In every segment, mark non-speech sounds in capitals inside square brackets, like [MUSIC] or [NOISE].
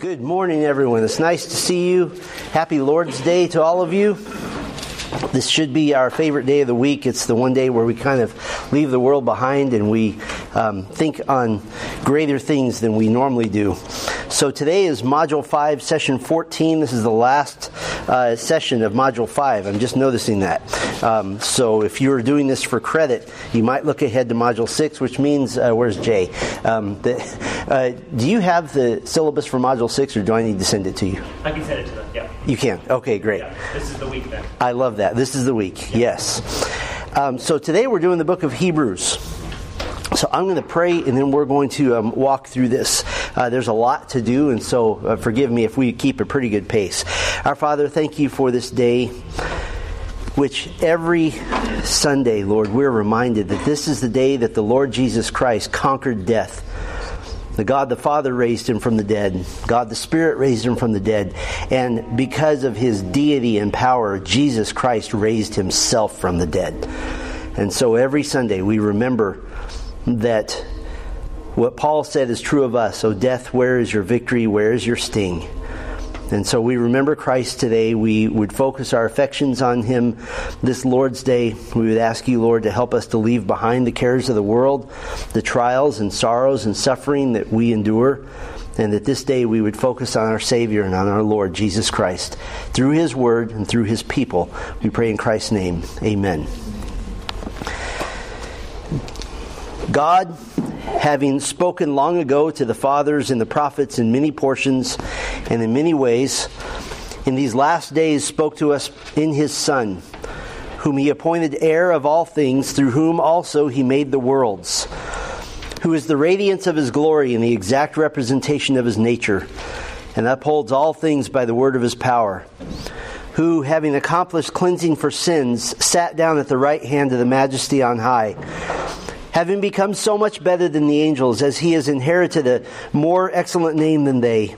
Good morning, everyone. It's nice to see you. Happy Lord's Day to all of you. This should be our favorite day of the week. It's the one day where we kind of leave the world behind and we um, think on greater things than we normally do. So today is Module 5, Session 14. This is the last uh, session of Module 5. I'm just noticing that. Um, so if you're doing this for credit, you might look ahead to Module 6, which means, uh, where's Jay? Um, the, uh, do you have the syllabus for Module 6 or do I need to send it to you? I can send it to them, yeah. You can? Okay, great. yeah. This is the week then. I love that. This is the week, yes. Um, so today we're doing the book of Hebrews. So I'm going to pray and then we're going to um, walk through this. Uh, there's a lot to do, and so uh, forgive me if we keep a pretty good pace. Our Father, thank you for this day, which every Sunday, Lord, we're reminded that this is the day that the Lord Jesus Christ conquered death. The God the Father raised him from the dead. God the Spirit raised him from the dead. And because of his deity and power, Jesus Christ raised himself from the dead. And so every Sunday we remember that what Paul said is true of us. O death, where is your victory? Where is your sting? And so we remember Christ today. We would focus our affections on Him this Lord's Day. We would ask you, Lord, to help us to leave behind the cares of the world, the trials and sorrows and suffering that we endure, and that this day we would focus on our Savior and on our Lord, Jesus Christ. Through His Word and through His people, we pray in Christ's name. Amen. God, having spoken long ago to the fathers and the prophets in many portions and in many ways, in these last days spoke to us in his Son, whom he appointed heir of all things, through whom also he made the worlds, who is the radiance of his glory and the exact representation of his nature, and upholds all things by the word of his power who, having accomplished cleansing for sins, sat down at the right hand of the majesty on high having become so much better than the angels, as he has inherited a more excellent name than they.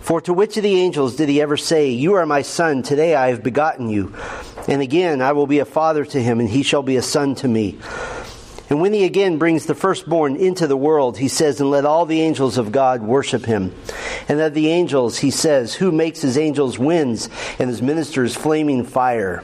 For to which of the angels did he ever say, You are my son, today I have begotten you? And again, I will be a father to him, and he shall be a son to me. And when he again brings the firstborn into the world, he says, And let all the angels of God worship him. And of the angels, he says, Who makes his angels winds and his ministers flaming fire?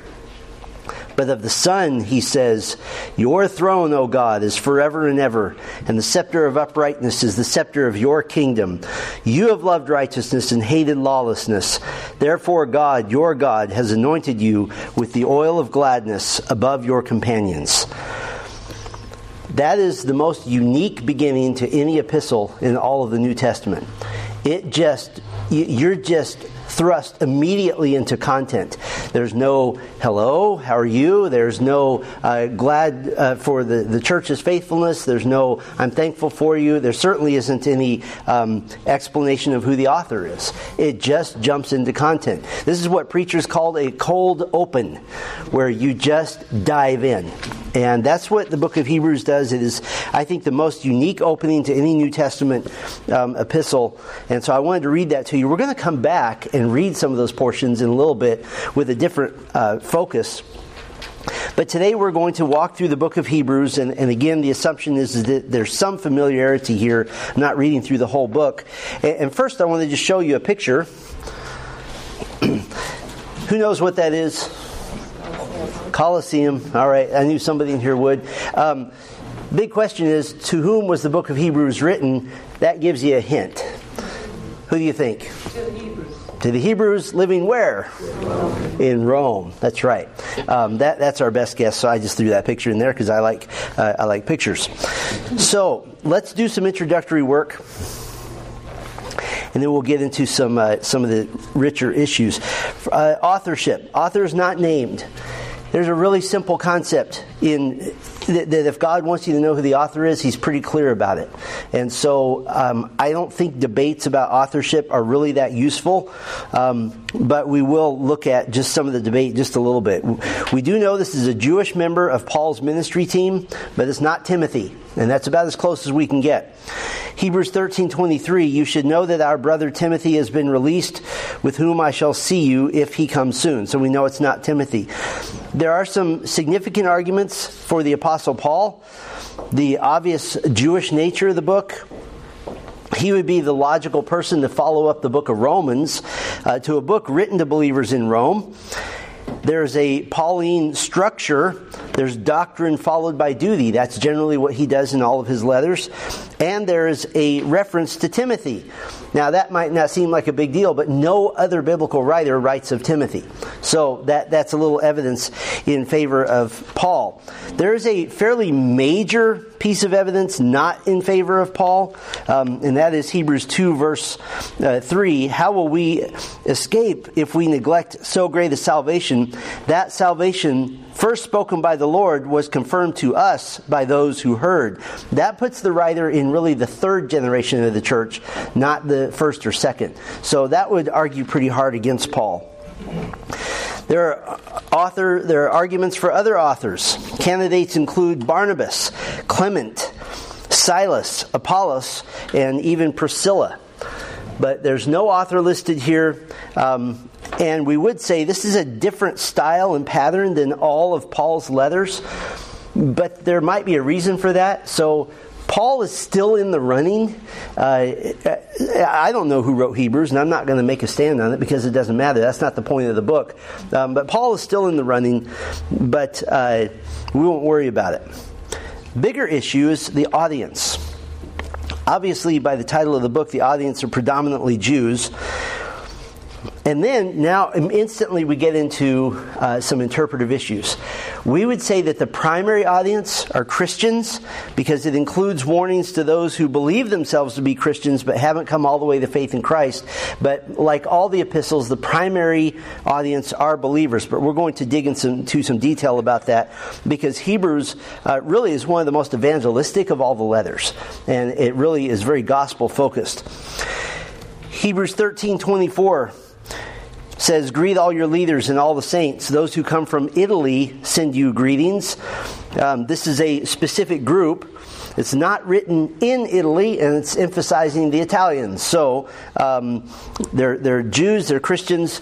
But of the Son, he says, Your throne, O God, is forever and ever, and the scepter of uprightness is the scepter of your kingdom. You have loved righteousness and hated lawlessness. Therefore, God, your God, has anointed you with the oil of gladness above your companions. That is the most unique beginning to any epistle in all of the New Testament. It just, you're just thrust immediately into content. There's no hello, how are you? There's no uh, glad uh, for the, the church's faithfulness. There's no I'm thankful for you. There certainly isn't any um, explanation of who the author is. It just jumps into content. This is what preachers call a cold open, where you just dive in. And that's what the book of Hebrews does. It is, I think, the most unique opening to any New Testament um, epistle. And so I wanted to read that to you. We're going to come back and read some of those portions in a little bit with a different uh, focus. But today we're going to walk through the book of Hebrews, and, and again, the assumption is, that there's some familiarity here. I'm not reading through the whole book. And, and first, I want to just show you a picture. [CLEARS THROAT] Who knows what that is? Colosseum. All right, I knew somebody in here would. Um, big question is to whom was the book of Hebrews written? That gives you a hint. Who do you think? To the Hebrews To the Hebrews living where? In Rome. That's right. Um, that, that's our best guess. So I just threw that picture in there because I like uh, I like pictures. So let's do some introductory work and then we'll get into some uh, some of the richer issues. Uh, authorship. Author is not named. There's a really simple concept in that, that, if God wants you to know who the author is, He's pretty clear about it. And so um, I don't think debates about authorship are really that useful, um, but we will look at just some of the debate just a little bit. We do know this is a Jewish member of Paul's ministry team, but it's not Timothy, and that's about as close as we can get. Hebrews 13:23 You should know that our brother Timothy has been released with whom I shall see you if he comes soon. So we know it's not Timothy. There are some significant arguments for the apostle Paul. The obvious Jewish nature of the book, he would be the logical person to follow up the book of Romans uh, to a book written to believers in Rome. There's a Pauline structure. There's doctrine followed by duty. That's generally what he does in all of his letters. And there's a reference to Timothy. Now, that might not seem like a big deal, but no other biblical writer writes of Timothy. So that, that's a little evidence in favor of Paul. There is a fairly major piece of evidence not in favor of Paul, um, and that is Hebrews 2, verse uh, 3. How will we escape if we neglect so great a salvation? That salvation first spoken by the Lord was confirmed to us by those who heard. That puts the writer in really the third generation of the church, not the first or second. So that would argue pretty hard against Paul. There are author there are arguments for other authors. Candidates include Barnabas, Clement, Silas, Apollos, and even Priscilla. But there's no author listed here. Um, and we would say this is a different style and pattern than all of Paul's letters, but there might be a reason for that. So Paul is still in the running. Uh, I don't know who wrote Hebrews, and I'm not going to make a stand on it because it doesn't matter. That's not the point of the book. Um, but Paul is still in the running, but uh, we won't worry about it. Bigger issue is the audience. Obviously, by the title of the book, the audience are predominantly Jews. And then now instantly we get into uh, some interpretive issues. We would say that the primary audience are Christians because it includes warnings to those who believe themselves to be Christians but haven't come all the way to faith in Christ. But like all the epistles, the primary audience are believers. But we're going to dig into some detail about that because Hebrews uh, really is one of the most evangelistic of all the letters. And it really is very gospel focused. Hebrews 13 24 says, Greet all your leaders and all the saints. Those who come from Italy send you greetings. Um, this is a specific group. It's not written in Italy, and it's emphasizing the Italians. So um, they're, they're Jews, they're Christians.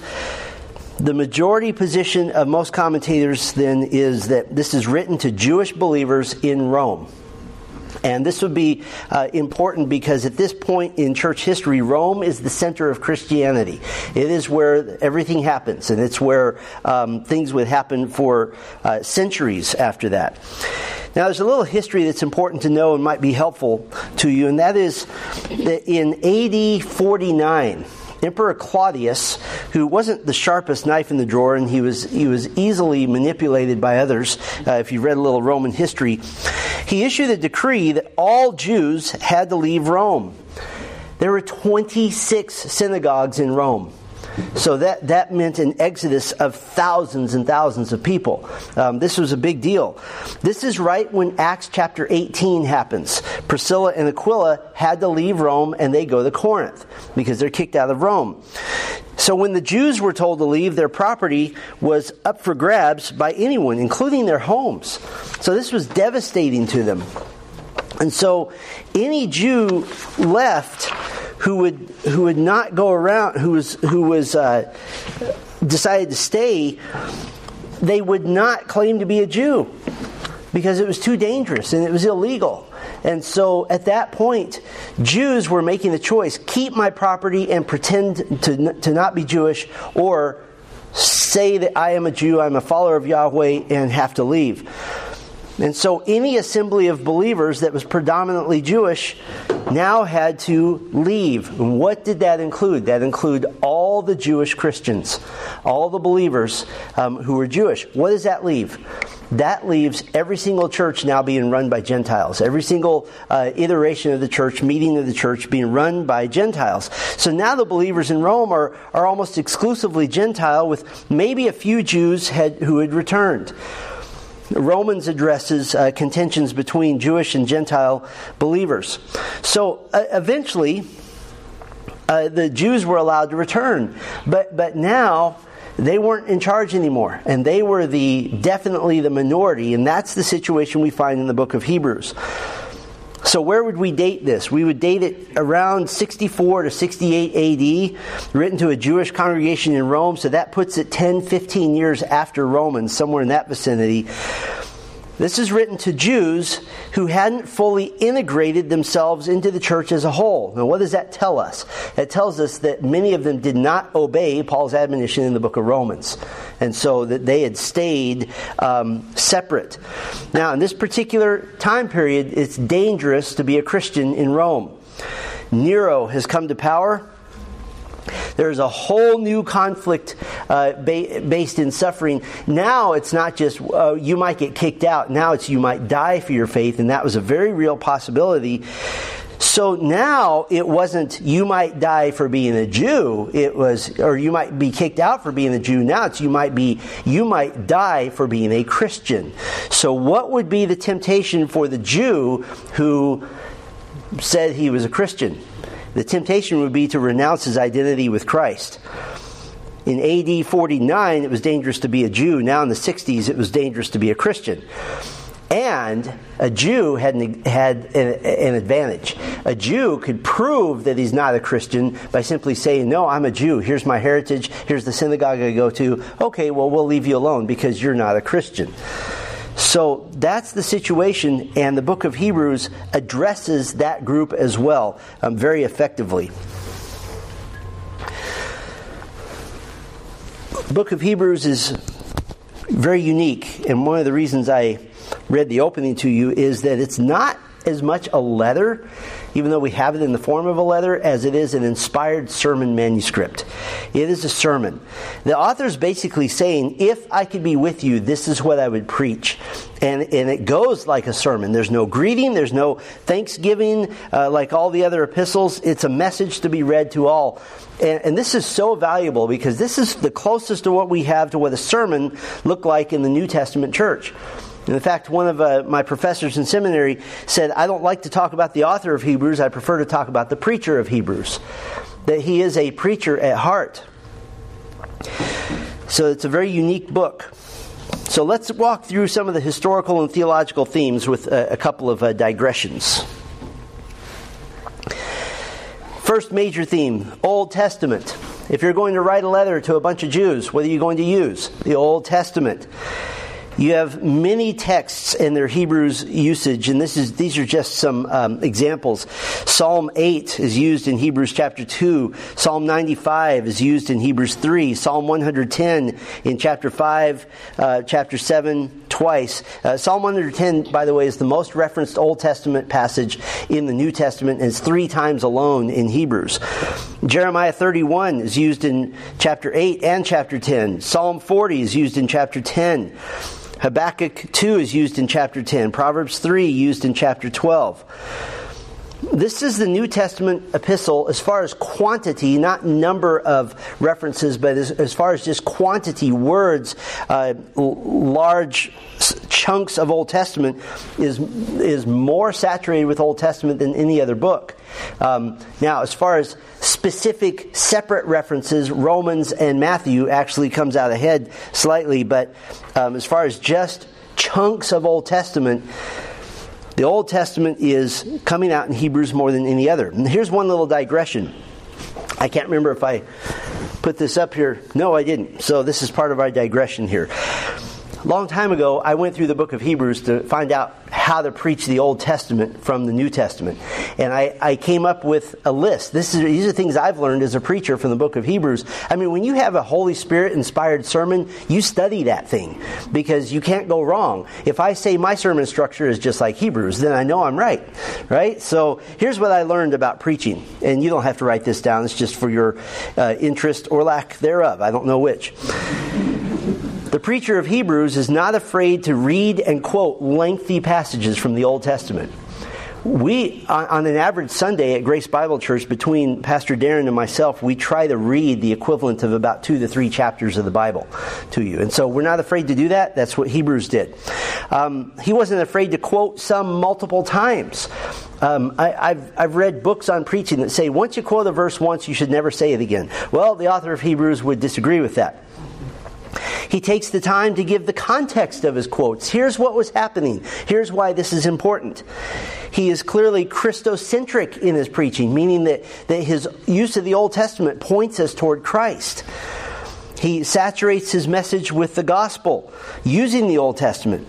The majority position of most commentators then is that this is written to Jewish believers in Rome. And this would be uh, important because at this point in church history, Rome is the center of Christianity. It is where everything happens, and it's where um, things would happen for uh, centuries after that. Now, there's a little history that's important to know and might be helpful to you, and that is that in AD 49, Emperor Claudius, who wasn't the sharpest knife in the drawer, and he was he was easily manipulated by others. Uh, if you read a little Roman history, he issued a decree that all Jews had to leave Rome. There were 26 synagogues in Rome. So that, that meant an exodus of thousands and thousands of people. Um, this was a big deal. This is right when Acts chapter 18 happens. Priscilla and Aquila had to leave Rome and they go to Corinth because they're kicked out of Rome. So when the Jews were told to leave, their property was up for grabs by anyone, including their homes. So this was devastating to them. And so any Jew left who would who would not go around who was who was uh, decided to stay they would not claim to be a Jew because it was too dangerous and it was illegal. And so at that point, Jews were making the choice keep my property and pretend to, to not be Jewish, or say that I am a Jew, I'm a follower of Yahweh, and have to leave. And so any assembly of believers that was predominantly Jewish now had to leave. And what did that include? That included all the Jewish Christians, all the believers um, who were Jewish. What does that leave? That leaves every single church now being run by Gentiles. Every single uh, iteration of the church, meeting of the church, being run by Gentiles. So now the believers in Rome are, are almost exclusively Gentile, with maybe a few Jews had, who had returned. Romans addresses uh, contentions between Jewish and Gentile believers. So uh, eventually, uh, the Jews were allowed to return, but but now they weren't in charge anymore, and they were the definitely the minority, and that's the situation we find in the book of Hebrews. So, where would we date this? We would date it around 64 to 68 AD, written to a Jewish congregation in Rome. So, that puts it 10, 15 years after Romans, somewhere in that vicinity. This is written to Jews who hadn't fully integrated themselves into the church as a whole. Now, what does that tell us? It tells us that many of them did not obey Paul's admonition in the book of Romans, and so that they had stayed um, separate. Now, in this particular time period, it's dangerous to be a Christian in Rome. Nero has come to power. There's a whole new conflict uh, ba- based in suffering. Now it's not just uh, you might get kicked out. Now it's you might die for your faith, and that was a very real possibility. So now it wasn't you might die for being a Jew. It was, or you might be kicked out for being a Jew. Now it's you might be, you might die for being a Christian. So what would be the temptation for the Jew who said he was a Christian? The temptation would be to renounce his identity with Christ. In AD 49, it was dangerous to be a Jew. Now in the 60s, it was dangerous to be a Christian. And a Jew had an, had an, an, advantage. A Jew could prove that he's not a Christian by simply saying, No, I'm a Jew. Here's my heritage. Here's the synagogue I go to. Okay, well, we'll leave you alone because you're not a Christian. So that's the situation, and the book of Hebrews addresses that group as well um, very effectively. Book of Hebrews is very unique, and one of the reasons I read the opening to you is that it's not as much a letter even though we have it in the form of a letter, as it is an inspired sermon manuscript. It is a sermon. The author is basically saying, if I could be with you, this is what I would preach. And, and it goes like a sermon. There's no greeting, there's no thanksgiving uh, like all the other epistles. It's a message to be read to all. And, and this is so valuable because this is the closest to what we have to what a sermon looked like in the New Testament church. In fact, one of uh, my professors in seminary said, I don't like to talk about the author of Hebrews, I prefer to talk about the preacher of Hebrews. That he is a preacher at heart. So it's a very unique book. So let's walk through some of the historical and theological themes with a, a couple of uh, digressions. First major theme Old Testament. If you're going to write a letter to a bunch of Jews, what are you going to use? The Old Testament. You have many texts in their Hebrews usage, and this is these are just some um, examples. Psalm 8 is used in Hebrews chapter 2. Psalm 95 is used in Hebrews 3. Psalm 110 in chapter 5, uh, chapter 7 twice. Uh, Psalm 110, by the way, is the most referenced Old Testament passage in the New Testament, and it's three times alone in Hebrews. Jeremiah 31 is used in chapter 8 and chapter 10. Psalm 40 is used in chapter 10. Habakkuk 2 is used in chapter 10, Proverbs 3 used in chapter 12. This is the New Testament epistle as far as quantity, not number of references, but as, as far as just quantity, words, uh, large chunks of Old Testament is is more saturated with Old Testament than any other book. Um, now, as far as specific separate references, Romans and Matthew actually comes out ahead slightly, but um, as far as just chunks of Old Testament, the Old Testament is coming out in Hebrews more than any other. And here's one little digression. I can't remember if I put this up here. No, I didn't. So this is part of our digression here. A long time ago, I went through the book of Hebrews to find out how to preach the Old Testament from the New Testament. And I, I came up with a list. This is, these are things I've learned as a preacher from the book of Hebrews. I mean, when you have a Holy Spirit inspired sermon, you study that thing because you can't go wrong. If I say my sermon structure is just like Hebrews, then I know I'm right. Right? So here's what I learned about preaching. And you don't have to write this down, it's just for your uh, interest or lack thereof. I don't know which. The preacher of Hebrews is not afraid to read and quote lengthy passages from the Old Testament. We, on an average Sunday at Grace Bible Church, between Pastor Darren and myself, we try to read the equivalent of about two to three chapters of the Bible to you. And so we're not afraid to do that. That's what Hebrews did. Um, he wasn't afraid to quote some multiple times. Um, I, have I've read books on preaching that say once you quote a verse once, you should never say it again. Well, the author of Hebrews would disagree with that. He takes the time to give the context of his quotes. Here's what was happening. Here's why this is important. He is clearly Christocentric in his preaching, meaning that, that his use of the Old Testament points us toward Christ. He saturates his message with the gospel using the Old Testament.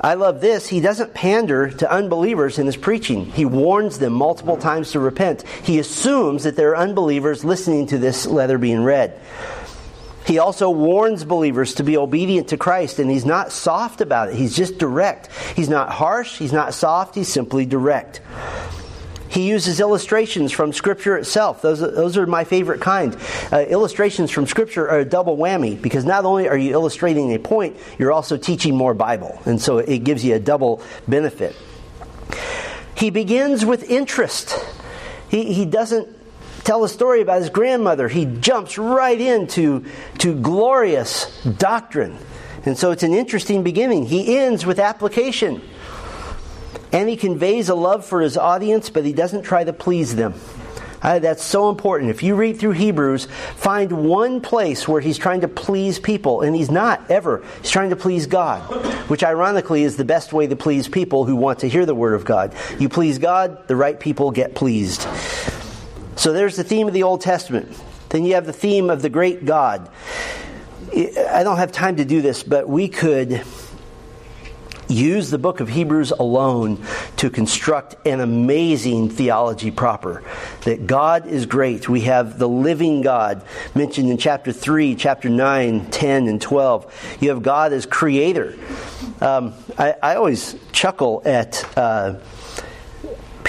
I love this. He doesn't pander to unbelievers in his preaching. He warns them multiple times to repent. He assumes that there are unbelievers listening to this letter being read. He also warns believers to be obedient to Christ, and he's not soft about it. He's just direct. He's not harsh, he's not soft, he's simply direct. He uses illustrations from Scripture itself. Those, those are my favorite kind. Uh, illustrations from Scripture are a double whammy because not only are you illustrating a point, you're also teaching more Bible. And so it gives you a double benefit. He begins with interest. He, he doesn't tell a story about his grandmother. He jumps right into to glorious doctrine. And so it's an interesting beginning. He ends with application. And he conveys a love for his audience, but he doesn't try to please them. Uh, that's so important. If you read through Hebrews, find one place where he's trying to please people, and he's not ever. He's trying to please God, which ironically is the best way to please people who want to hear the Word of God. You please God, the right people get pleased. So there's the theme of the Old Testament. Then you have the theme of the great God. I don't have time to do this, but we could use the book of Hebrews alone to construct an amazing theology proper. That God is great. We have the living God mentioned in chapter 3, chapter 9, 10, and 12. You have God as creator. Um, I, I, always chuckle at. Uh,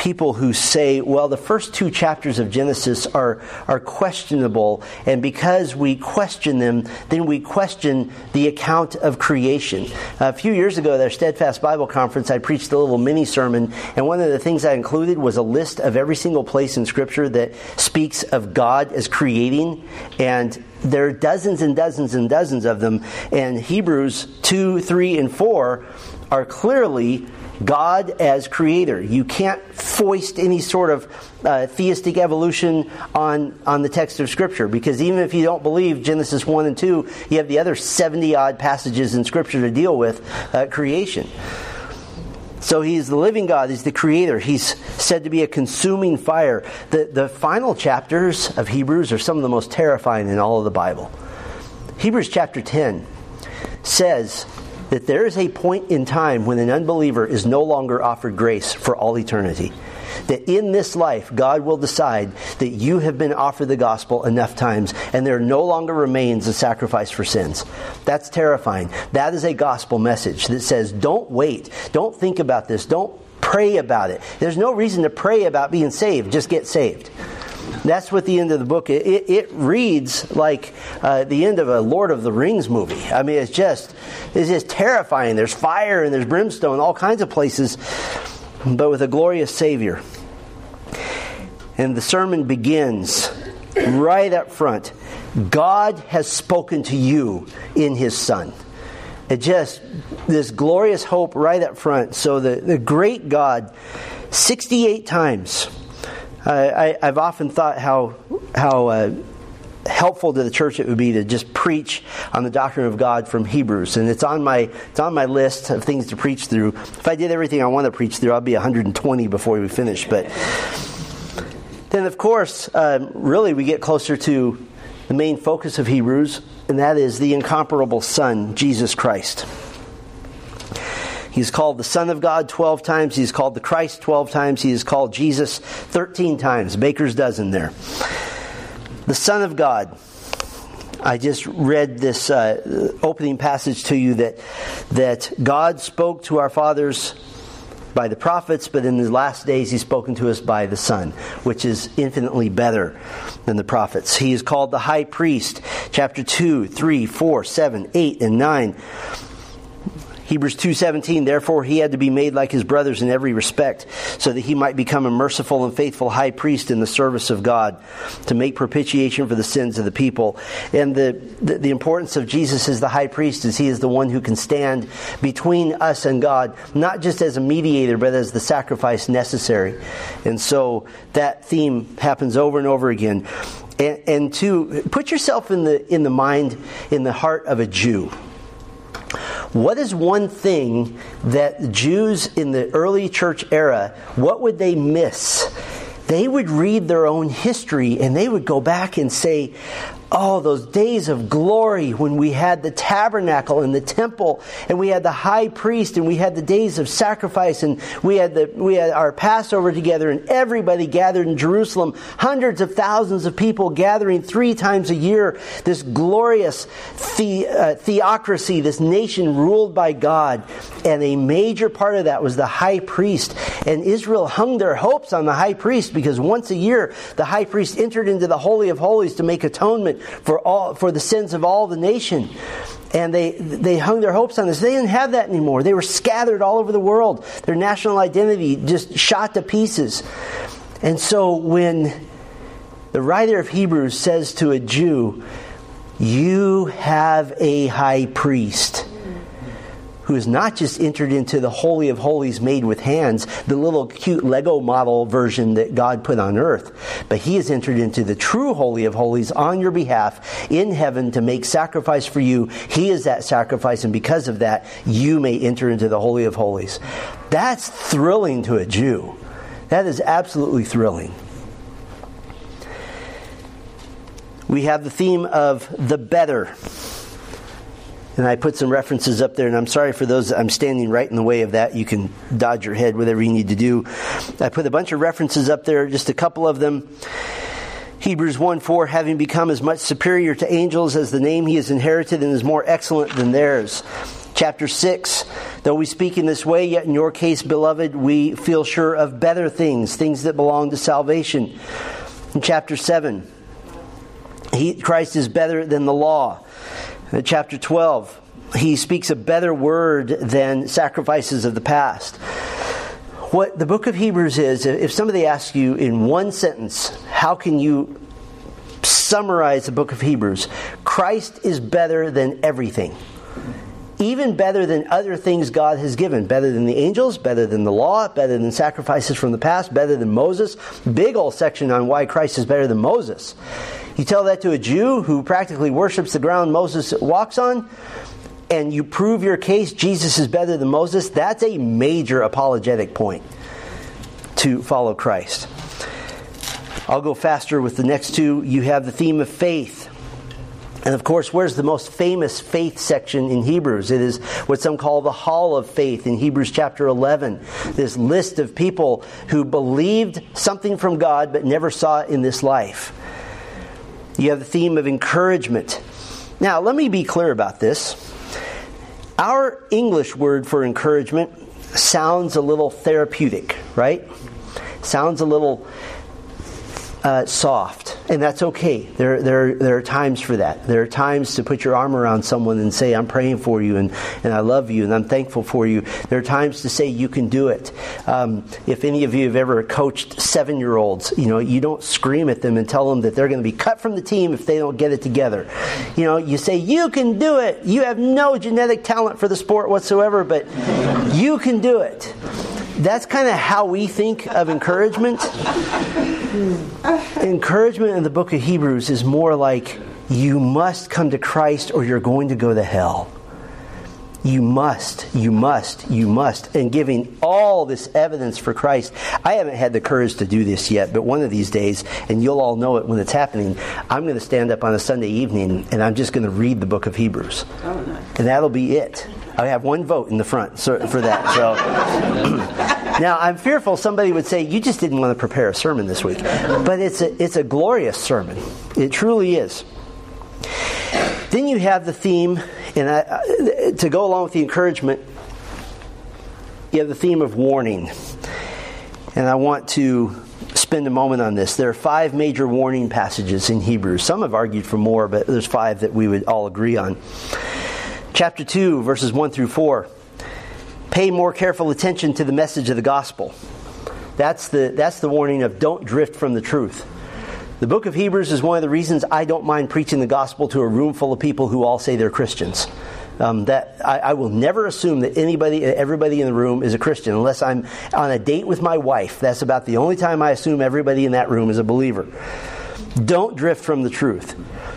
people who say, well, the first two chapters of Genesis are, are questionable, and because we question them, then we question the account of creation. A few years ago at our Steadfast Bible Conference, I preached a little mini sermon, and one of the things I included was a list of every single place in Scripture that speaks of God as creating, and there are dozens and dozens and dozens of them, and Hebrews 2, 3, and 4 are clearly God as creator. You can't foist any sort of uh, theistic evolution on, on the text of Scripture because even if you don't believe Genesis 1 and 2, you have the other 70 odd passages in Scripture to deal with uh, creation. So he's the living God, he's the creator. He's said to be a consuming fire. The, the final chapters of Hebrews are some of the most terrifying in all of the Bible. Hebrews chapter 10 says that there is a point in time when an unbeliever is no longer offered grace for all eternity. That in this life, God will decide that you have been offered the gospel enough times and there no longer remains a sacrifice for sins. That's terrifying. That is a gospel message that says, don't wait. Don't think about this. Don't pray about it. There's no reason to pray about being saved. Just get saved. That's what the end of the book. It, it, it reads like uh, the end of a Lord of the Rings movie. I mean, it's just it's just terrifying. There's fire and there's brimstone, all kinds of places, but with a glorious Savior. And the sermon begins right up front. God has spoken to you in His Son. It just this glorious hope right up front. So the, the great God, 68 times I, have often thought how how uh, helpful to the church it would be to just preach on the doctrine of God from Hebrews, and it's on my it's on my list of things to preach through. If I did everything I want to preach through, I'd be 120 before we finish. But then, of course, uh, really we get closer to the main focus of Hebrews, and that is the incomparable Son, Jesus Christ. He's called the Son of God 12 times. He's called the Christ 12 times. He is called Jesus 13 times. Baker's dozen there. The Son of God. I just read this uh, opening passage to you that, that God spoke to our fathers by the prophets, but in the last days he's spoken to us by the Son, which is infinitely better than the prophets. He is called the high priest, chapter 2, 3, 4, 7, 8, and 9. Hebrews 2:17 Therefore he had to be made like his brothers in every respect so that he might become a merciful and faithful high priest in the service of God to make propitiation for the sins of the people. And the, the, the importance of Jesus as the high priest is he is the one who can stand between us and God, not just as a mediator but as the sacrifice necessary. And so that theme happens over and over again. And, and to put yourself in the in the mind in the heart of a Jew what is one thing that Jews in the early church era, what would they miss? They would read their own history and they would go back and say, Oh, those days of glory when we had the tabernacle and the temple, and we had the high priest, and we had the days of sacrifice, and we had the we had our Passover together, and everybody gathered in Jerusalem, hundreds of thousands of people gathering three times a year. This glorious the, uh, theocracy, this nation ruled by God, and a major part of that was the high priest. And Israel hung their hopes on the high priest because once a year the high priest entered into the holy of holies to make atonement for all for the sins of all the nation. And they they hung their hopes on this. They didn't have that anymore. They were scattered all over the world. Their national identity just shot to pieces. And so when the writer of Hebrews says to a Jew, You have a high priest who has not just entered into the Holy of Holies made with hands, the little cute Lego model version that God put on earth, but he has entered into the true Holy of Holies on your behalf in heaven to make sacrifice for you. He is that sacrifice, and because of that, you may enter into the Holy of Holies. That's thrilling to a Jew. That is absolutely thrilling. We have the theme of the better. And I put some references up there, and I'm sorry for those I'm standing right in the way of that. You can dodge your head, whatever you need to do. I put a bunch of references up there, just a couple of them. Hebrews 1 4, having become as much superior to angels as the name he has inherited and is more excellent than theirs. Chapter 6, though we speak in this way, yet in your case, beloved, we feel sure of better things, things that belong to salvation. In chapter 7, he, Christ is better than the law. Chapter 12, he speaks a better word than sacrifices of the past. What the book of Hebrews is, if somebody asks you in one sentence, how can you summarize the book of Hebrews? Christ is better than everything. Even better than other things God has given. Better than the angels, better than the law, better than sacrifices from the past, better than Moses. Big old section on why Christ is better than Moses. You tell that to a Jew who practically worships the ground Moses walks on, and you prove your case Jesus is better than Moses, that's a major apologetic point to follow Christ. I'll go faster with the next two. You have the theme of faith. And of course, where's the most famous faith section in Hebrews? It is what some call the Hall of Faith in Hebrews chapter 11. This list of people who believed something from God but never saw it in this life. You have the theme of encouragement. Now, let me be clear about this. Our English word for encouragement sounds a little therapeutic, right? Sounds a little uh, soft, and that's okay. There, there, there are times for that. There are times to put your arm around someone and say, I'm praying for you, and, and I love you, and I'm thankful for you. There are times to say, You can do it. Um, if any of you have ever coached seven year olds, you know, you don't scream at them and tell them that they're going to be cut from the team if they don't get it together. You know, you say, You can do it. You have no genetic talent for the sport whatsoever, but you can do it that's kind of how we think of encouragement. encouragement in the book of Hebrews is more like you must come to Christ or you're going to go to hell. You must, you must, you must. And giving all this evidence for Christ. I haven't had the courage to do this yet, but one of these days, and you'll all know it when it's happening, I'm going to stand up on a Sunday evening and I'm just going to read the book of Hebrews. Oh, nice. And that'll be it. I have one vote in the front for that. So [CLEARS THROAT] now I'm fearful somebody would say you just didn't want to prepare a sermon this week, but it's a it's a glorious sermon. It truly is. Then you have the theme, and I, uh, to go along with the encouragement, you have the theme of warning, and I want to spend a moment on this. There are five major warning passages in Hebrews. Some have argued for more, but there's five that we would all agree on chapter 2, verses 1 through 4. Pay more careful attention to the message of the gospel. That's the, that's the warning of don't drift from the truth. The book of Hebrews is one of the reasons I don't mind preaching the gospel to a room full of people who all say they're Christians. Um, that I, I, will never assume that anybody, everybody in the room is a Christian unless I'm on a date with my wife. That's about the only time I assume everybody in that room is a believer. Don't drift from the truth.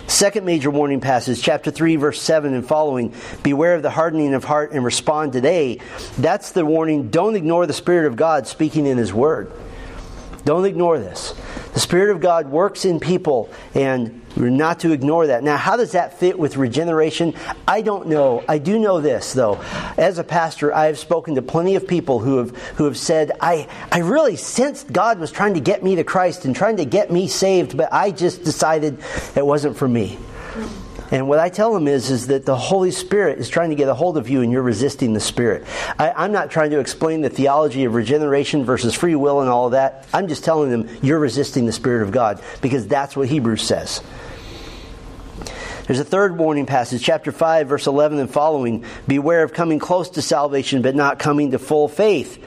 Second major warning passage, chapter 3, verse 7 and following Beware of the hardening of heart and respond today. That's the warning. Don't ignore the Spirit of God speaking in His Word. Don't ignore this. The Spirit of God works in people, and we're not to ignore that. Now, how does that fit with regeneration? I don't know. I do know this, though. As a pastor, I have spoken to plenty of people who have, who have said, I, I really sensed God was trying to get me to Christ and trying to get me saved, but I just decided it wasn't for me. And what I tell them is, is that the Holy Spirit is trying to get a hold of you and you're resisting the Spirit. I, am not trying to explain the theology of regeneration versus free will and all of that. I'm just telling them you're resisting the Spirit of God because that's what Hebrews says. There's a third warning passage, chapter 5, verse 11 and following. Beware of coming close to salvation, but not coming to full faith.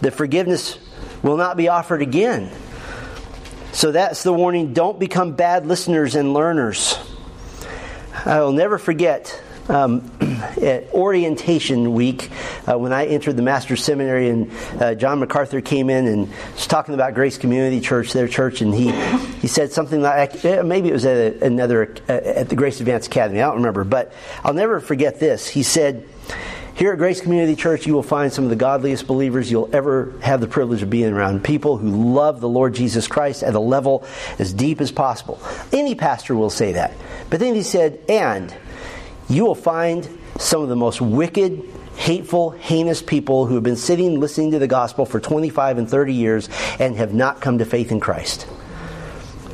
The forgiveness will not be offered again. So that's the warning. Don't become bad listeners and learners. I will never forget um, [CLEARS THROAT] at orientation week uh, when I entered the Master's Seminary and uh, John MacArthur came in and was talking about Grace Community Church, their church, and he, he said something like eh, maybe it was at a, another uh, at the Grace Advanced Academy. I don't remember, but I'll never forget this. He said. Here at Grace Community Church, you will find some of the godliest believers you'll ever have the privilege of being around. People who love the Lord Jesus Christ at a level as deep as possible. Any pastor will say that. But then he said, and you will find some of the most wicked, hateful, heinous people who have been sitting listening to the gospel for 25 and 30 years and have not come to faith in Christ.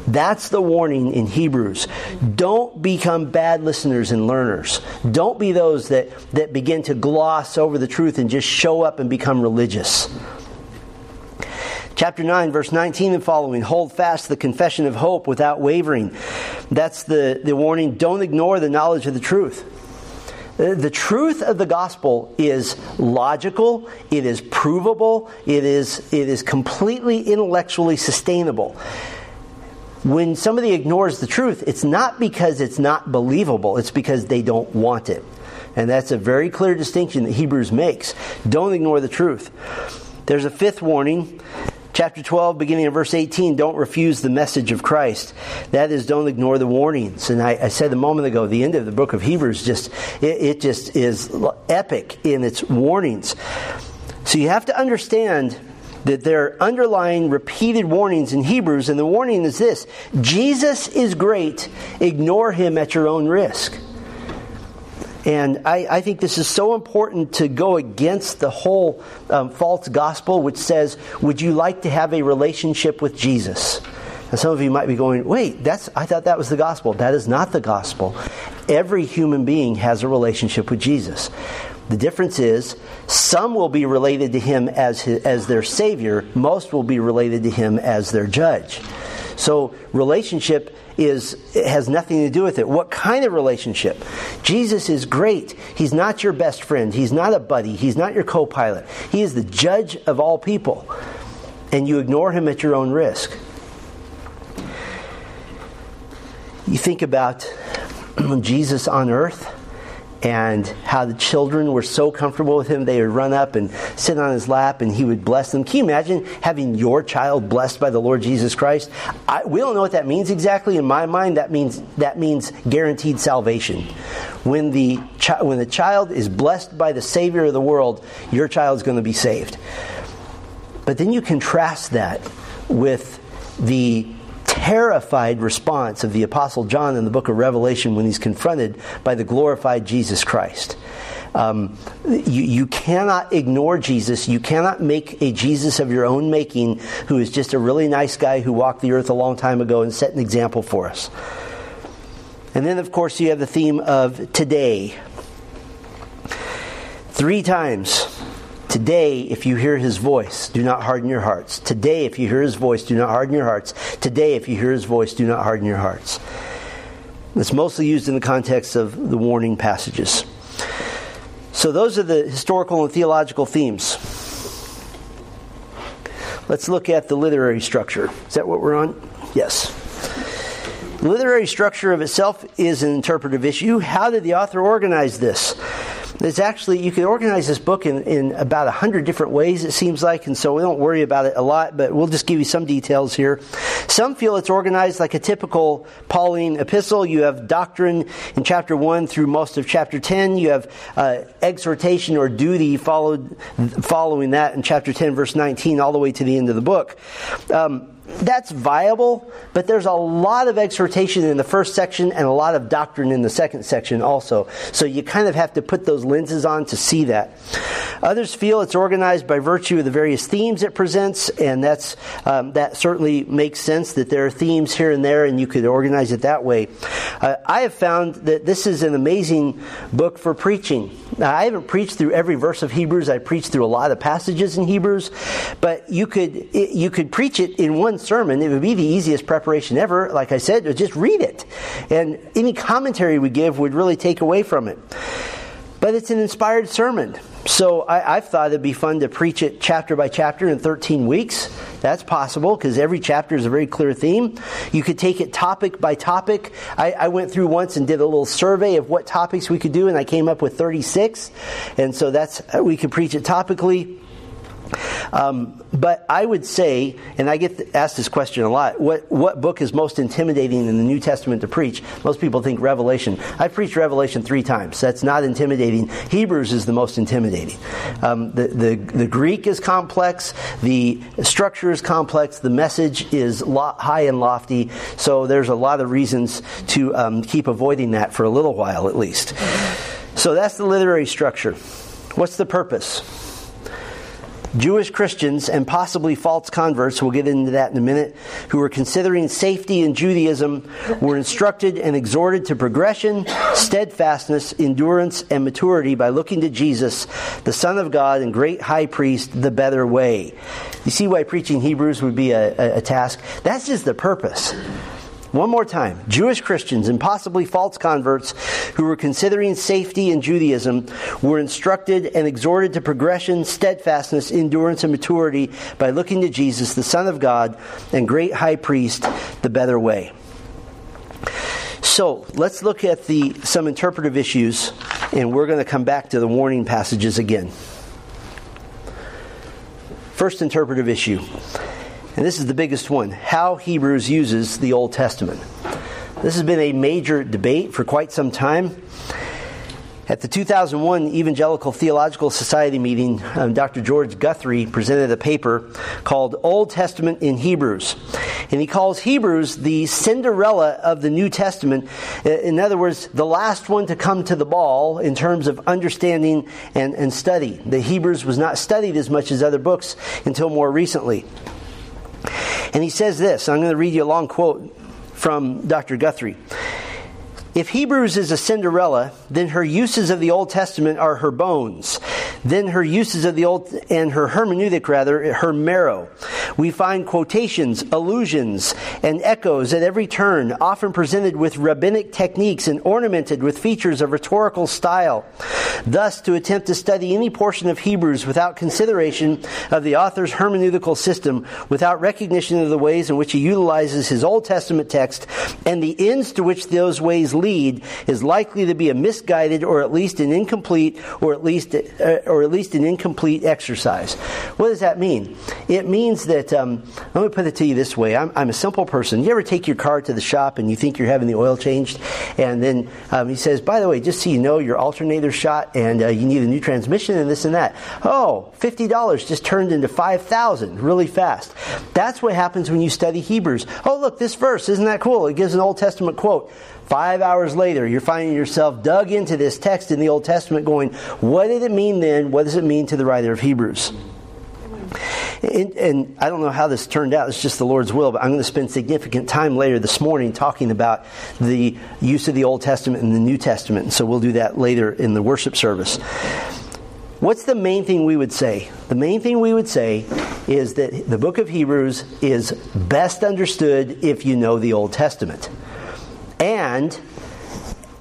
That's the warning in Hebrews. Don't become bad listeners and learners. Don't be those that, that begin to gloss over the truth and just show up and become religious. Chapter 9, verse 19 and following hold fast the confession of hope without wavering. That's the, the warning. Don't ignore the knowledge of the truth. The truth of the gospel is logical, it is provable, it is, it is completely intellectually sustainable. When somebody ignores the truth, it's not because it's not believable, it's because they don't want it. And that's a very clear distinction that Hebrews makes. Don't ignore the truth. There's a fifth warning Chapter 12, beginning in verse 18, don't refuse the message of Christ. That is, don't ignore the warnings. And I, I said a moment ago, the end of the book of Hebrews just, it, it just is epic in its warnings. So you have to understand that there are underlying repeated warnings in Hebrews, and the warning is this Jesus is great, ignore him at your own risk. And I, I, think this is so important to go against the whole um, false gospel, which says, Would you like to have a relationship with Jesus? And some of you might be going, Wait, that's, I thought that was the gospel. That is not the gospel. Every human being has a relationship with Jesus. The difference is, some will be related to him as, his, as their Savior, most will be related to him as their judge. So, relationship is has nothing to do with it. What kind of relationship? Jesus is great. He's not your best friend. He's not a buddy. He's not your co-pilot. He is the judge of all people. And you ignore him at your own risk. You think about [CLEARS THROAT] Jesus on earth and how the children were so comfortable with him, they would run up and sit on his lap and he would bless them. Can you imagine having your child blessed by the Lord Jesus Christ? I, we don't know what that means exactly. In my mind, that means, that means guaranteed salvation. When the, chi- when the child is blessed by the Savior of the world, your child is going to be saved. But then you contrast that with the terrified response of the Apostle John in the book of Revelation when he's confronted by the glorified Jesus Christ. Um, you, you, cannot ignore Jesus. You cannot make a Jesus of your own making who is just a really nice guy who walked the earth a long time ago and set an example for us. And then, of course, you have the theme of today. Three times Today, if you hear his voice, do not harden your hearts. Today, if you hear his voice, do not harden your hearts. Today, if you hear his voice, do not harden your hearts. It's mostly used in the context of the warning passages. So, those are the historical and theological themes. Let's look at the literary structure. Is that what we're on? Yes. The literary structure of itself is an interpretive issue. How did the author organize this? It's actually, you can organize this book in, in about a hundred different ways, it seems like, and so we don't worry about it a lot, but we'll just give you some details here. Some feel it's organized like a typical Pauline epistle. You have doctrine in chapter 1 through most of chapter 10. You have uh, exhortation or duty followed, following that in chapter 10, verse 19, all the way to the end of the book. Um, that's viable, but there's a lot of exhortation in the first section and a lot of doctrine in the second section also. So you kind of have to put those lenses on to see that. Others feel it's organized by virtue of the various themes it presents, and that's um, that certainly makes sense that there are themes here and there, and you could organize it that way. Uh, I have found that this is an amazing book for preaching. Now, I haven't preached through every verse of Hebrews. I preached through a lot of passages in Hebrews, but you could you could preach it in one sermon. It would be the easiest preparation ever. Like I said, just read it, and any commentary we give would really take away from it. But it's an inspired sermon. So I, have thought it'd be fun to preach it chapter by chapter in 13 weeks. That's possible because every chapter is a very clear theme. You could take it topic by topic. I, I, went through once and did a little survey of what topics we could do, and I came up with 36. And so that's we could preach it topically. Um, but I would say, and I get asked this question a lot, what, what book is most intimidating in the New Testament to preach? Most people think Revelation. I've preached Revelation three times. That's not intimidating. Hebrews is the most intimidating. Um, the, the, the Greek is complex, the structure is complex, the message is lo- high and lofty, so there's a lot of reasons to um, keep avoiding that for a little while at least. So that's the literary structure. What's the purpose? Jewish Christians and possibly false converts, we'll get into that in a minute, who were considering safety in Judaism were instructed and exhorted to progression, steadfastness, endurance, and maturity by looking to Jesus, the Son of God and great high priest, the better way. You see why preaching Hebrews would be a, a, a task? That's just the purpose. One more time. Jewish Christians and possibly false converts who were considering safety in Judaism were instructed and exhorted to progression, steadfastness, endurance, and maturity by looking to Jesus, the Son of God and great high priest, the better way. So let's look at the some interpretive issues, and we're going to come back to the warning passages again. First interpretive issue and this is the biggest one how Hebrews uses the Old Testament. This has been a major debate for quite some time. At the 2001 Evangelical Theological Society meeting, um, Dr. George Guthrie presented a paper called Old Testament in Hebrews. And he calls Hebrews the Cinderella of the New Testament. In other words, the last one to come to the ball in terms of understanding and, and study. The Hebrews was not studied as much as other books until more recently. And he says this I'm going to read you a long quote from Dr. Guthrie. If Hebrews is a Cinderella, then her uses of the Old Testament are her bones. Then her uses of the Old, and her hermeneutic rather, her marrow. We find quotations, allusions, and echoes at every turn, often presented with rabbinic techniques and ornamented with features of rhetorical style. Thus, to attempt to study any portion of Hebrews without consideration of the author's hermeneutical system, without recognition of the ways in which he utilizes his Old Testament text and the ends to which those ways lead, is likely to be a misguided or at least an incomplete or at least uh, or at least an incomplete exercise. What does that mean? It means that um, let me put it to you this way: I'm, I'm, a simple person. You ever take your car to the shop and you think you're having the oil changed, and then um, he says, "By the way, just so you know, your alternator shot." and uh, you need a new transmission and this and that. Oh, $50 just turned into 5,000 really fast. That's what happens when you study Hebrews. Oh, look, this verse, isn't that cool? It gives an Old Testament quote. Five hours later, you're finding yourself dug into this text in the Old Testament going, what did it mean then? What does it mean to the writer of Hebrews? And, and, I don't know how this turned out. It's just the Lord's will. But I'm going to spend significant time later this morning talking about the use of the Old Testament and the New Testament. So we'll do that later in the worship service. What's the main thing we would say? The main thing we would say is that the book of Hebrews is best understood if you know the Old Testament. And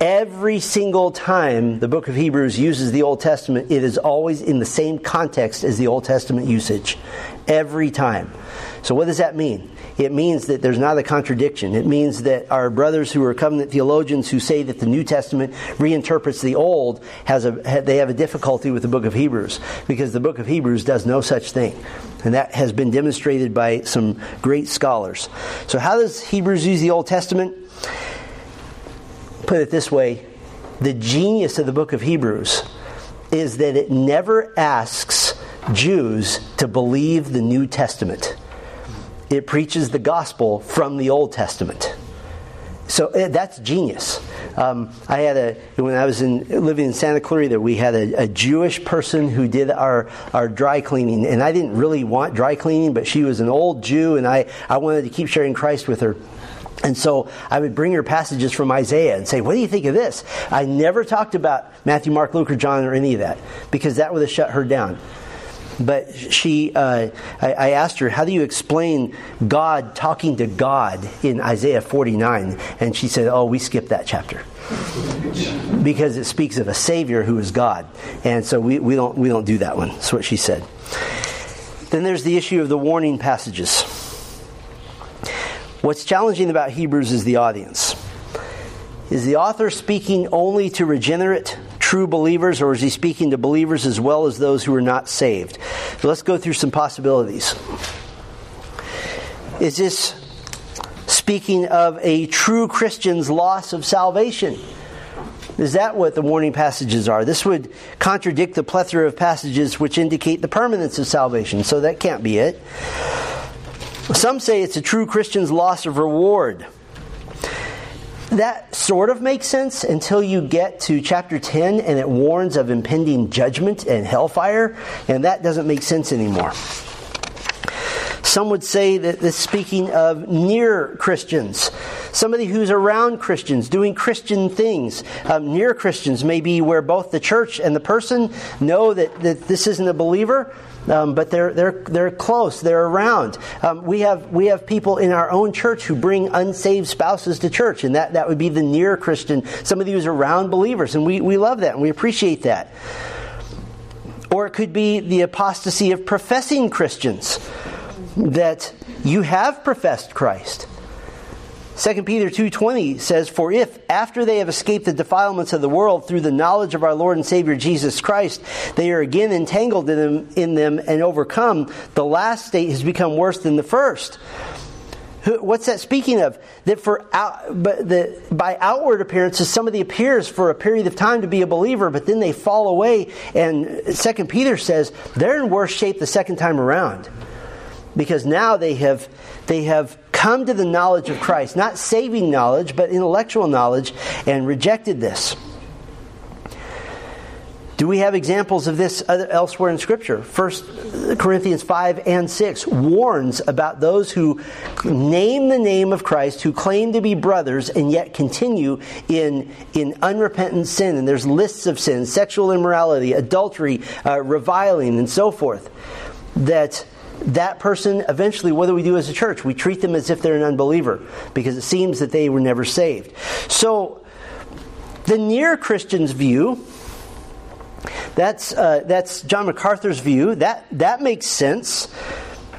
Every single time the book of Hebrews uses the Old Testament, it is always in the same context as the Old Testament usage. every time. So, what does that mean? It means that there's not a contradiction. It means that our brothers who are covenant theologians who say that the New Testament reinterprets the Old has a they have a difficulty with the book of Hebrews because the book of Hebrews does no such thing. And that has been demonstrated by some great scholars. So how does Hebrews use the Old Testament? Put it this way, the genius of the book of Hebrews is that it never asks Jews to believe the New Testament it preaches the gospel from the Old Testament. So eh, that's genius. Um, I had a when I was in, living in Santa Clarita, we had a, a, Jewish person who did our our dry cleaning, and I didn't really want dry cleaning, but she was an old Jew, and I I wanted to keep sharing Christ with her. And so I would bring her passages from Isaiah and say, What do you think of this? I never talked about Matthew, Mark, Luke, or John or any of that because that would have shut her down. But she, uh, I, I, asked her, how do you explain God talking to God in Isaiah 49? And she said, oh, we skipped that chapter. because it speaks of a Savior who is God. And so we, we, don't, we don't do that one. That's what she said. Then there's the issue of the warning passages. What's challenging about Hebrews is the audience. Is the author speaking only to regenerate true believers, or is he speaking to believers as well as those who are not saved? So let's go through some possibilities. Is this speaking of a true Christian's loss of salvation? Is that what the warning passages are? This would contradict the plethora of passages which indicate the permanence of salvation, so that can't be it. Some say it's a true Christian's loss of reward that sort of makes sense until you get to chapter 10 and it warns of impending judgment and hellfire, and that doesn't make sense anymore. Some would say that this speaking of near Christians, somebody who's around Christians, doing Christian things. Um, near Christians may be where both the church and the person know that, that this isn't a believer, um, but they're, they're, they're close, they're around. Um, we, have, we have people in our own church who bring unsaved spouses to church, and that, that would be the near Christian, Some of somebody who's around believers, and we, we love that and we appreciate that. Or it could be the apostasy of professing Christians, that you have professed Christ. 2 Peter 2:20 says for if after they have escaped the defilements of the world through the knowledge of our Lord and Savior Jesus Christ they are again entangled in them, in them and overcome the last state has become worse than the first. What's that speaking of? That for out, but the, by outward appearances, somebody appears for a period of time to be a believer, but then they fall away. And Second Peter says they're in worse shape the second time around, because now they have they have come to the knowledge of Christ, not saving knowledge, but intellectual knowledge, and rejected this. Do we have examples of this elsewhere in Scripture? 1 Corinthians 5 and 6 warns about those who name the name of Christ, who claim to be brothers, and yet continue in, in unrepentant sin. And there's lists of sins sexual immorality, adultery, uh, reviling, and so forth. That that person, eventually, what do we do as a church? We treat them as if they're an unbeliever because it seems that they were never saved. So, the near Christian's view, that's, uh, that's John MacArthur's view, that, that makes sense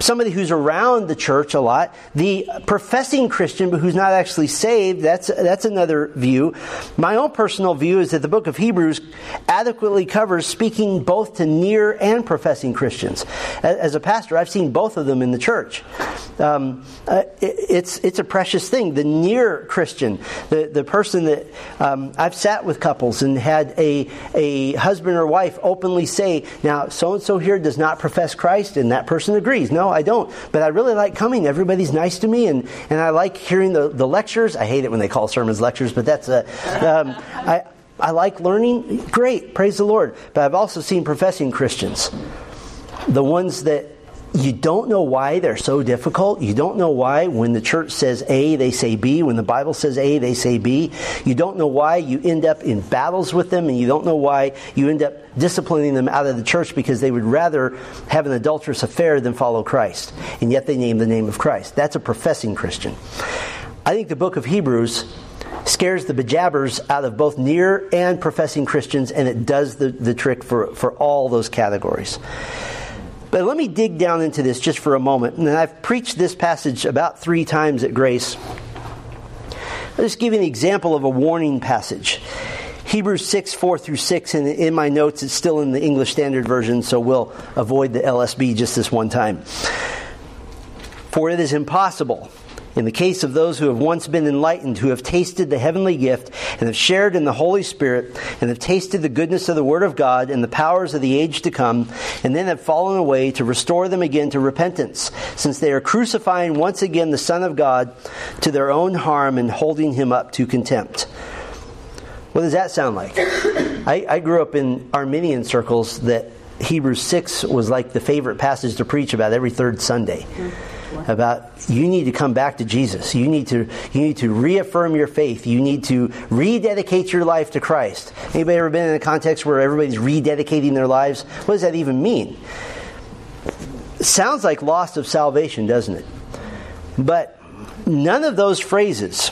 somebody who's around the church a lot. The professing Christian, but who's not actually saved, that's, that's another view. My own personal view is that the book of Hebrews adequately covers speaking both to near and professing Christians. As a pastor, I've seen both of them in the church. Um, uh, it, it's, it's a precious thing. The near Christian, the, the person that um, I've sat with couples and had a, a husband or wife openly say, now, so and so here does not profess Christ, and that person agrees. No, I don't. But I really like coming. Everybody's nice to me, and, and I like hearing the, the lectures. I hate it when they call sermons lectures, but that's a. Um, I, I like learning. Great, praise the Lord. But I've also seen professing Christians, the ones that you don't know why they're so difficult. You don't know why when the church says A, they say B. When the Bible says A, they say B. You don't know why you end up in battles with them, and you don't know why you end up disciplining them out of the church because they would rather have an adulterous affair than follow Christ. And yet they name the name of Christ. That's a professing Christian. I think the book of Hebrews scares the bejabbers out of both near and professing Christians, and it does the, the trick for, for all those categories. But let me dig down into this just for a moment. And I've preached this passage about three times at Grace. I'll just give you an example of a warning passage. Hebrews 6, 4 through 6, and in my notes it's still in the English Standard Version, so we'll avoid the LSB just this one time. For it is impossible in the case of those who have once been enlightened, who have tasted the heavenly gift, and have shared in the Holy Spirit, and have tasted the goodness of the Word of God and the powers of the age to come, and then have fallen away to restore them again to repentance, since they are crucifying once again the Son of God to their own harm and holding him up to contempt. What does that sound like? I, I grew up in Arminian circles that Hebrews 6 was like the favorite passage to preach about every third Sunday about you need to come back to Jesus. You need to you need to reaffirm your faith. You need to rededicate your life to Christ. Anybody ever been in a context where everybody's rededicating their lives? What does that even mean? sounds like loss of salvation, doesn't it? But none of those phrases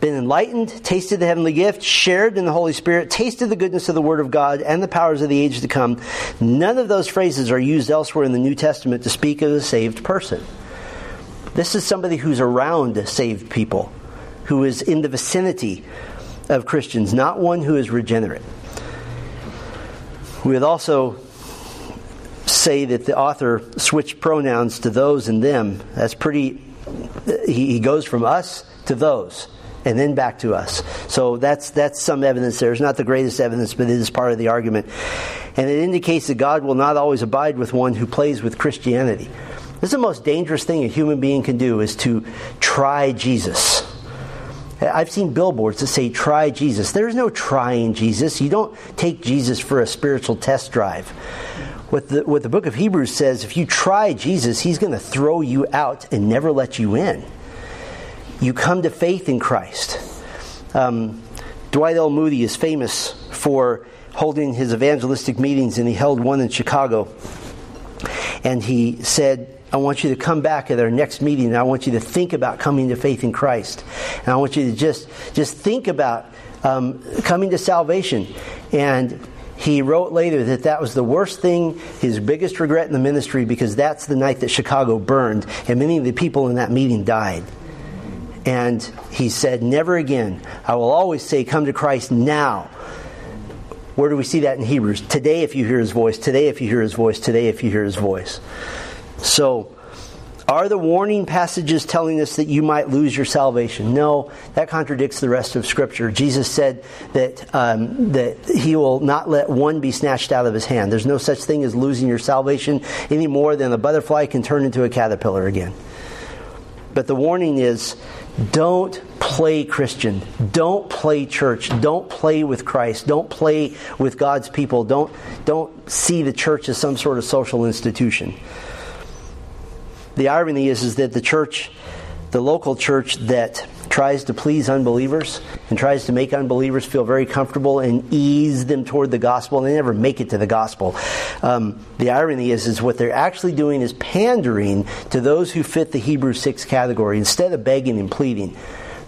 been enlightened, tasted the heavenly gift, shared in the Holy Spirit, tasted the goodness of the Word of God and the powers of the age to come. None of those phrases are used elsewhere in the New Testament to speak of a saved person. This is somebody who's around saved people, who is in the vicinity of Christians, not one who is regenerate. We would also say that the author switched pronouns to those and them. That's pretty, he, goes from us to those and then back to us. So that's that's some evidence there. It's not the greatest evidence, but it is part of the argument. And it indicates that God will not always abide with one who plays with Christianity. This is the most dangerous thing a human being can do is to try Jesus. I've seen billboards that say try Jesus. There's no trying Jesus. You don't take Jesus for a spiritual test drive. What the, what the book of Hebrews says, if you try Jesus, he's going to throw you out and never let you in you come to faith in Christ. Um, Dwight L. Moody is famous for holding his evangelistic meetings, and he held one in Chicago. And he said, I want you to come back at our next meeting, and I want you to think about coming to faith in Christ. And I want you to just, just think about um, coming to salvation. And he wrote later that that was the worst thing, his biggest regret in the ministry, because that's the night that Chicago burned, and many of the people in that meeting died. And he said, Never again. I will always say, Come to Christ now. Where do we see that in Hebrews? Today, if you hear his voice, today, if you hear his voice, today, if you hear his voice. So, are the warning passages telling us that you might lose your salvation? No, that contradicts the rest of Scripture. Jesus said that, um, that He will not let one be snatched out of His hand. There's no such thing as losing your salvation any more than a butterfly can turn into a caterpillar again. But the warning is don't play Christian. Don't play church. Don't play with Christ. Don't play with God's people. Don't, don't see the church as some sort of social institution. The irony is, is that the church, the local church that tries to please unbelievers and tries to make unbelievers feel very comfortable and ease them toward the gospel, and they never make it to the gospel. Um, the irony is, is what they're actually doing is pandering to those who fit the Hebrew 6 category instead of begging and pleading.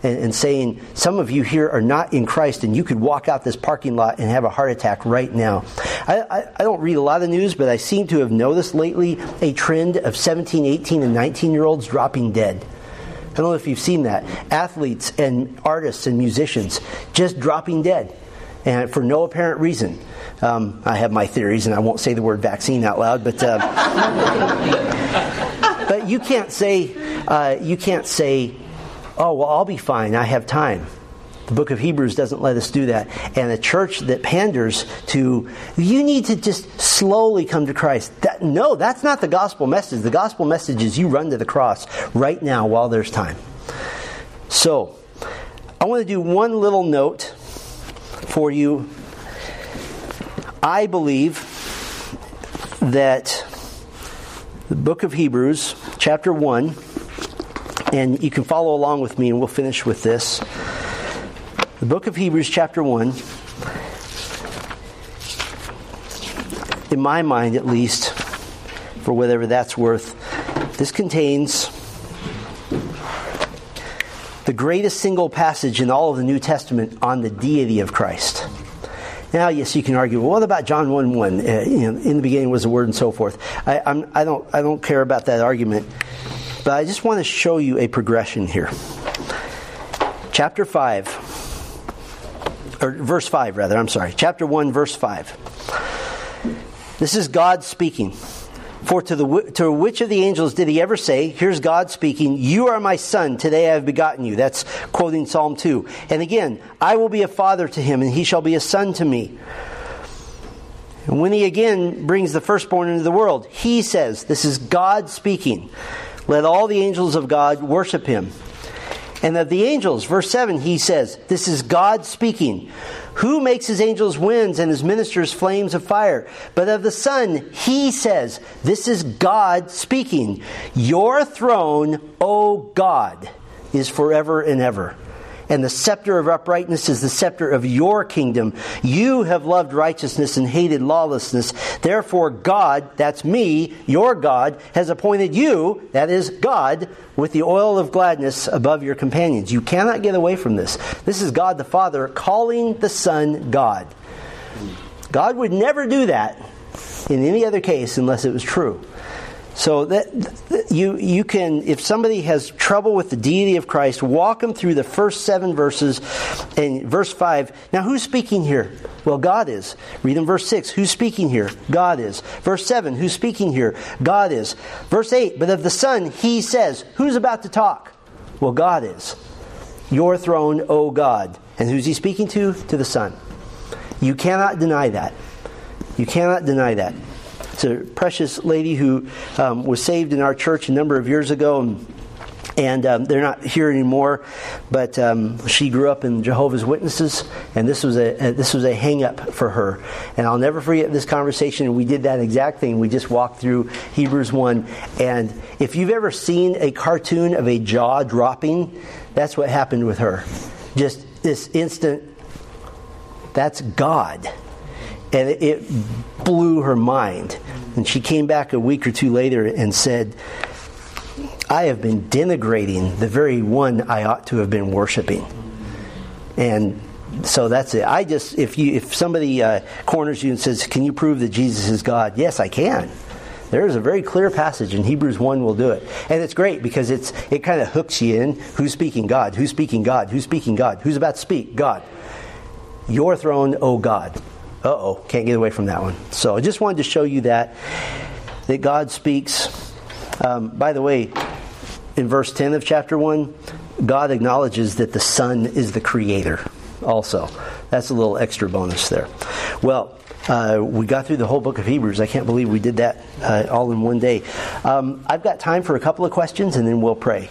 And, saying, Some of you here are not in Christ, and you could walk out this parking lot and have a heart attack right now. I, I, I don't read a lot of news, but I seem to have noticed lately a trend of 17, 18, and 19 year olds dropping dead. I don't know if you've seen that. Athletes and artists and musicians just dropping dead and for no apparent reason. Um, I have my theories, and I won't say the word vaccine out loud, but uh, [LAUGHS] but you can't say uh, you can't say, "Oh, well, I'll be fine. I have time." The book of Hebrews doesn't let us do that. And a church that panders to, you need to just slowly come to Christ. That, no, that's not the gospel message. The gospel message is you run to the cross right now while there's time. So, I want to do one little note for you. I believe that the book of Hebrews, chapter 1, and you can follow along with me and we'll finish with this. The book of Hebrews, chapter 1, in my mind at least, for whatever that's worth, this contains the greatest single passage in all of the New Testament on the deity of Christ. Now, yes, you can argue. Well, what about John one one? Uh, in the beginning was the Word, and so forth. I, I'm, I don't, I don't care about that argument, but I just want to show you a progression here. Chapter five, or verse five, rather. I'm sorry. Chapter one, verse five. This is God speaking. For to, the, to which of the angels did he ever say, Here's God speaking, You are my son, today I have begotten you? That's quoting Psalm 2. And again, I will be a father to him, and he shall be a son to me. And when he again brings the firstborn into the world, he says, This is God speaking. Let all the angels of God worship him. And of the angels, verse 7, he says, This is God speaking. Who makes his angels winds and his ministers flames of fire? But of the Son, he says, This is God speaking. Your throne, O God, is forever and ever and the scepter of uprightness is the scepter of your kingdom. You have loved righteousness and hated lawlessness. Therefore, God, that's me, your God, has appointed you, that is God, with the oil of gladness above your companions. You cannot get away from this. This is God the Father calling the Son God. God would never do that in any other case unless it was true. So that you you can if somebody has trouble with the deity of Christ, walk them through the first seven verses and verse five. Now who's speaking here? Well, God is. Read in verse six. Who's speaking here? God is. Verse seven. Who's speaking here? God is. Verse eight. But of the Son, He says, Who's about to talk? Well, God is. Your throne, O God. And who's He speaking to? To the Son. You cannot deny that. You cannot deny that. It's a precious lady who um, was saved in our church a number of years ago. And, and um, they're not here anymore. But um, she grew up in Jehovah's Witnesses, and this was a, a this was a hang up for her. And I'll never forget this conversation. We did that exact thing. We just walked through Hebrews one, and if you've ever seen a cartoon of a jaw dropping, that's what happened with her. Just this instant. That's God and it, blew her mind. And she came back a week or two later and said, I have been denigrating the very one I ought to have been worshiping. And so that's it. I just if you if somebody uh, corners you and says, "Can you prove that Jesus is God?" Yes, I can. There is a very clear passage in Hebrews 1 will do it. And it's great because it's it kind of hooks you in. Who's speaking? God. Who's speaking? God. Who's speaking? God. Who's about to speak? God. Your throne, O God uh oh, can't get away from that one. So I just wanted to show you that, that God speaks. Um, by the way, in verse 10 of chapter 1, God acknowledges that the Son is the creator also. That's a little extra bonus there. Well, uh, we got through the whole book of Hebrews. I can't believe we did that uh, all in one day. Um, I've got time for a couple of questions and then we'll pray.